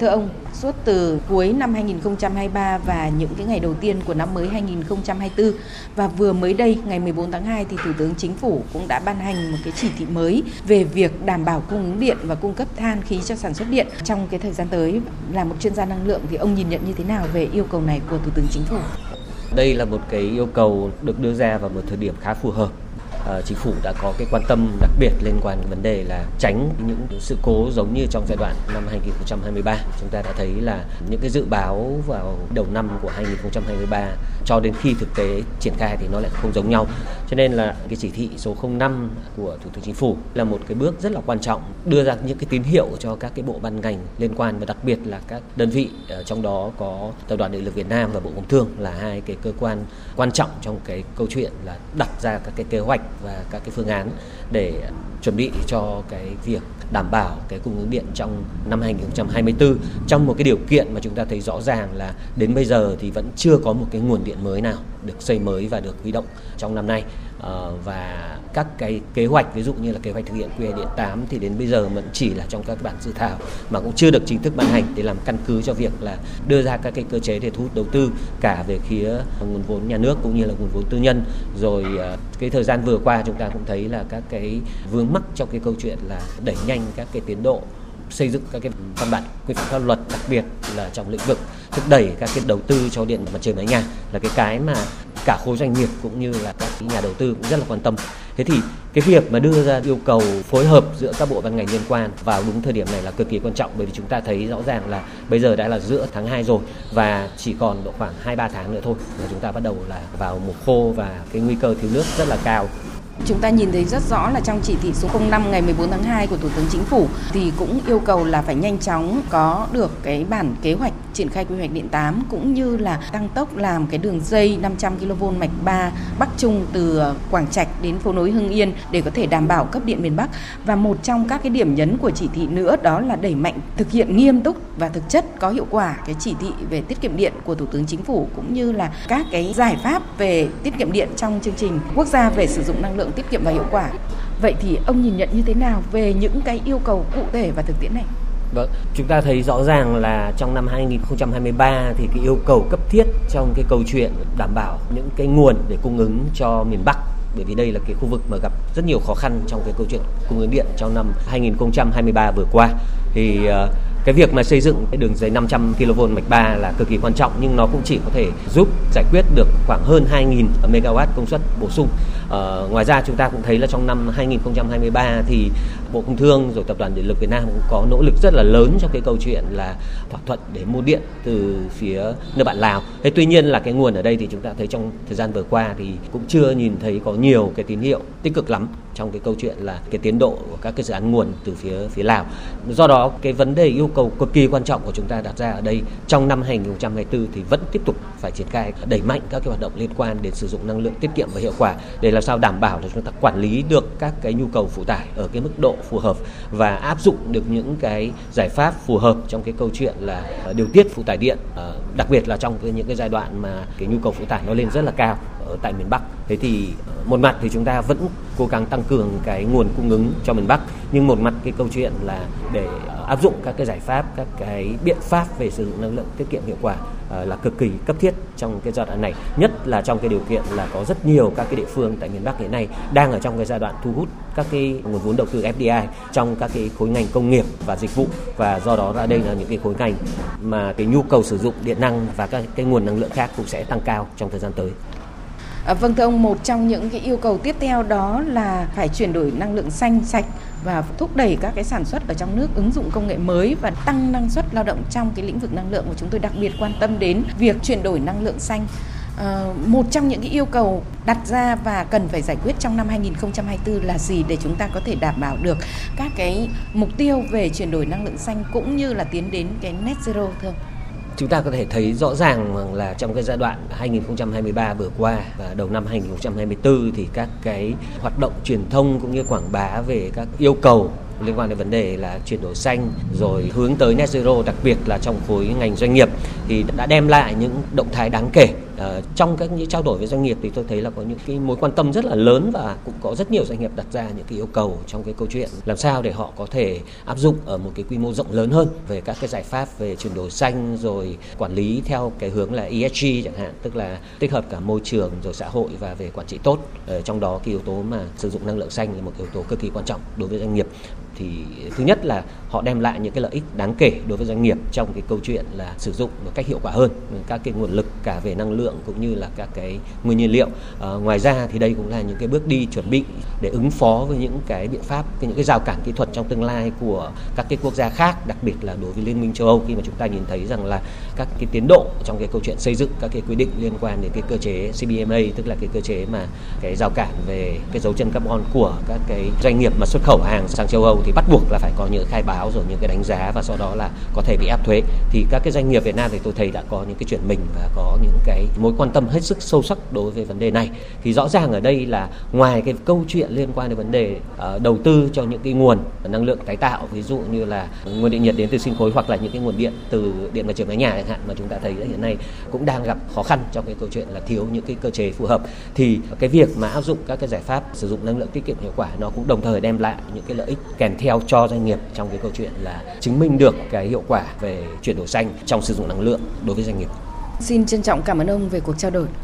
Thưa ông, suốt từ cuối năm 2023 và những cái ngày đầu tiên của năm mới 2024 và vừa mới đây ngày 14 tháng 2 thì Thủ tướng Chính phủ cũng đã ban hành một cái chỉ thị mới về việc đảm bảo cung ứng điện và cung cấp than khí cho sản xuất điện trong cái thời gian tới. Là một chuyên gia năng lượng thì ông nhìn nhận như thế nào về yêu cầu này của Thủ tướng Chính phủ? Đây là một cái yêu cầu được đưa ra vào một thời điểm khá phù hợp uh, chính phủ đã có cái quan tâm đặc biệt liên quan đến vấn đề là tránh những sự cố giống như trong giai đoạn năm 2023 chúng ta đã thấy là những cái dự báo vào đầu năm của 2023 cho đến khi thực tế triển khai thì nó lại không giống nhau. Cho nên là cái chỉ thị số 05 của thủ tướng chính phủ là một cái bước rất là quan trọng đưa ra những cái tín hiệu cho các cái bộ ban ngành liên quan và đặc biệt là các đơn vị trong đó có tập đoàn điện lực Việt Nam và bộ công thương là hai cái cơ quan quan trọng trong cái câu chuyện là đặt ra các cái kế hoạch và các cái phương án để chuẩn bị cho cái việc đảm bảo cái cung ứng điện trong năm 2024 trong một cái điều kiện mà chúng ta thấy rõ ràng là đến bây giờ thì vẫn chưa có một cái nguồn điện mới nào được xây mới và được huy động trong năm nay. Ờ, và các cái kế hoạch, ví dụ như là kế hoạch thực hiện quy điện 8 thì đến bây giờ vẫn chỉ là trong các bản dự thảo mà cũng chưa được chính thức ban hành để làm căn cứ cho việc là đưa ra các cái cơ chế để thu hút đầu tư cả về phía nguồn vốn nhà nước cũng như là nguồn vốn tư nhân. Rồi ờ, cái thời gian vừa qua chúng ta cũng thấy là các cái vướng mắc trong cái câu chuyện là đẩy nhanh các cái tiến độ xây dựng các cái văn bản quy phạm pháp luật, đặc biệt là trong lĩnh vực thúc đẩy các cái đầu tư cho điện mặt trời mái nhà là cái cái mà cả khối doanh nghiệp cũng như là các nhà đầu tư cũng rất là quan tâm. Thế thì cái việc mà đưa ra yêu cầu phối hợp giữa các bộ ban ngành liên quan vào đúng thời điểm này là cực kỳ quan trọng, bởi vì chúng ta thấy rõ ràng là bây giờ đã là giữa tháng 2 rồi và chỉ còn độ khoảng 2 3 tháng nữa thôi là chúng ta bắt đầu là vào mùa khô và cái nguy cơ thiếu nước rất là cao. Chúng ta nhìn thấy rất rõ là trong chỉ thị số 05 ngày 14 tháng 2 của Thủ tướng Chính phủ thì cũng yêu cầu là phải nhanh chóng có được cái bản kế hoạch triển khai quy hoạch điện 8 cũng như là tăng tốc làm cái đường dây 500 kV mạch 3 Bắc Trung từ Quảng Trạch đến phố nối Hưng Yên để có thể đảm bảo cấp điện miền Bắc. Và một trong các cái điểm nhấn của chỉ thị nữa đó là đẩy mạnh thực hiện nghiêm túc và thực chất có hiệu quả cái chỉ thị về tiết kiệm điện của Thủ tướng Chính phủ cũng như là các cái giải pháp về tiết kiệm điện trong chương trình quốc gia về sử dụng năng lượng tiết kiệm và hiệu quả. Vậy thì ông nhìn nhận như thế nào về những cái yêu cầu cụ thể và thực tiễn này? Vâng, chúng ta thấy rõ ràng là trong năm 2023 thì cái yêu cầu cấp thiết trong cái câu chuyện đảm bảo những cái nguồn để cung ứng cho miền Bắc bởi vì đây là cái khu vực mà gặp rất nhiều khó khăn trong cái câu chuyện cung ứng điện trong năm 2023 vừa qua thì uh, cái việc mà xây dựng cái đường dây 500 kV mạch 3 là cực kỳ quan trọng nhưng nó cũng chỉ có thể giúp giải quyết được khoảng hơn 2.000 MW công suất bổ sung. Ờ, ngoài ra chúng ta cũng thấy là trong năm 2023 thì Bộ Công Thương rồi Tập đoàn Điện lực Việt Nam cũng có nỗ lực rất là lớn trong cái câu chuyện là thỏa thuận để mua điện từ phía nước bạn Lào. Thế tuy nhiên là cái nguồn ở đây thì chúng ta thấy trong thời gian vừa qua thì cũng chưa nhìn thấy có nhiều cái tín hiệu tích cực lắm trong cái câu chuyện là cái tiến độ của các cái dự án nguồn từ phía phía Lào. Do đó, cái vấn đề yêu cầu cực kỳ quan trọng của chúng ta đặt ra ở đây, trong năm 2024 thì vẫn tiếp tục phải triển khai, đẩy mạnh các cái hoạt động liên quan đến sử dụng năng lượng tiết kiệm và hiệu quả để làm sao đảm bảo là chúng ta quản lý được các cái nhu cầu phụ tải ở cái mức độ phù hợp và áp dụng được những cái giải pháp phù hợp trong cái câu chuyện là ờ, điều tiết phụ tải điện ờ, đặc biệt là trong những cái giai đoạn mà cái nhu cầu phụ tải nó lên rất là cao ở tại miền Bắc. Thế thì ờ, một mặt thì chúng ta vẫn cố gắng tăng cường cái nguồn cung ứng cho miền Bắc, nhưng một mặt cái câu chuyện là để ờ, áp dụng các cái giải pháp, các cái biện pháp về sử dụng năng lượng tiết kiệm hiệu quả ờ, là cực kỳ cấp thiết trong cái giai đoạn này, nhất là trong cái điều kiện là có rất nhiều các cái địa phương tại miền Bắc hiện nay đang ở trong cái giai đoạn thu hút các cái nguồn vốn đầu tư FDI trong các cái khối ngành công nghiệp và dịch vụ và do đó ra đây là những cái khối ngành mà cái nhu cầu sử dụng điện năng và các cái nguồn năng lượng khác cũng sẽ tăng cao trong thời gian tới. À, vâng thưa ông, một trong những cái yêu cầu tiếp theo đó là phải chuyển đổi năng lượng xanh sạch và thúc đẩy các cái sản xuất ở trong nước ứng dụng công nghệ mới và tăng năng suất lao động trong cái lĩnh vực năng lượng mà chúng tôi đặc biệt quan tâm đến việc chuyển đổi năng lượng xanh. À, một trong những cái yêu cầu đặt ra và cần phải giải quyết trong năm 2024 là gì để chúng ta có thể đảm bảo được các cái mục tiêu về chuyển đổi năng lượng xanh cũng như là tiến đến cái net zero thưa ông? Chúng ta có thể thấy rõ ràng là trong cái giai đoạn 2023 vừa qua và đầu năm 2024 thì các cái hoạt động truyền thông cũng như quảng bá về các yêu cầu liên quan đến vấn đề là chuyển đổi xanh rồi hướng tới net zero, đặc biệt là trong khối ngành doanh nghiệp thì đã đem lại những động thái đáng kể. À, trong các những trao đổi với doanh nghiệp thì tôi thấy là có những cái mối quan tâm rất là lớn và cũng có rất nhiều doanh nghiệp đặt ra những cái yêu cầu trong cái câu chuyện làm sao để họ có thể áp dụng ở một cái quy mô rộng lớn hơn về các cái giải pháp về chuyển đổi xanh rồi quản lý theo cái hướng là ESG chẳng hạn tức là tích hợp cả môi trường rồi xã hội và về quản trị tốt. Ở trong đó cái yếu tố mà sử dụng năng lượng xanh là một yếu tố cực kỳ quan trọng đối với doanh nghiệp thì thứ nhất là họ đem lại những cái lợi ích đáng kể đối với doanh nghiệp trong cái câu chuyện là sử dụng một cách hiệu quả hơn các cái nguồn lực cả về năng lượng cũng như là các cái nguyên nhiên liệu. À, ngoài ra thì đây cũng là những cái bước đi chuẩn bị để ứng phó với những cái biện pháp những cái rào cản kỹ thuật trong tương lai của các cái quốc gia khác đặc biệt là đối với liên minh châu Âu khi mà chúng ta nhìn thấy rằng là các cái tiến độ trong cái câu chuyện xây dựng các cái quy định liên quan đến cái cơ chế CBMA tức là cái cơ chế mà cái rào cản về cái dấu chân carbon của các cái doanh nghiệp mà xuất khẩu hàng sang châu Âu thì bắt buộc là phải có những khai báo rồi những cái đánh giá và sau đó là có thể bị áp thuế. Thì các cái doanh nghiệp Việt Nam thì tôi thấy đã có những cái chuyển mình và có những cái mối quan tâm hết sức sâu sắc đối với vấn đề này. Thì rõ ràng ở đây là ngoài cái câu chuyện liên quan đến vấn đề uh, đầu tư cho những cái nguồn năng lượng tái tạo ví dụ như là nguồn điện nhiệt đến từ sinh khối hoặc là những cái nguồn điện từ điện mặt trời mái nhà chẳng hạn mà chúng ta thấy hiện nay cũng đang gặp khó khăn trong cái câu chuyện là thiếu những cái cơ chế phù hợp thì cái việc mà áp dụng các cái giải pháp sử dụng năng lượng tiết kiệm hiệu quả nó cũng đồng thời đem lại những cái lợi ích kèm kèm theo cho doanh nghiệp trong cái câu chuyện là chứng minh được cái hiệu quả về chuyển đổi xanh trong sử dụng năng lượng đối với doanh nghiệp. Xin trân trọng cảm ơn ông về cuộc trao đổi.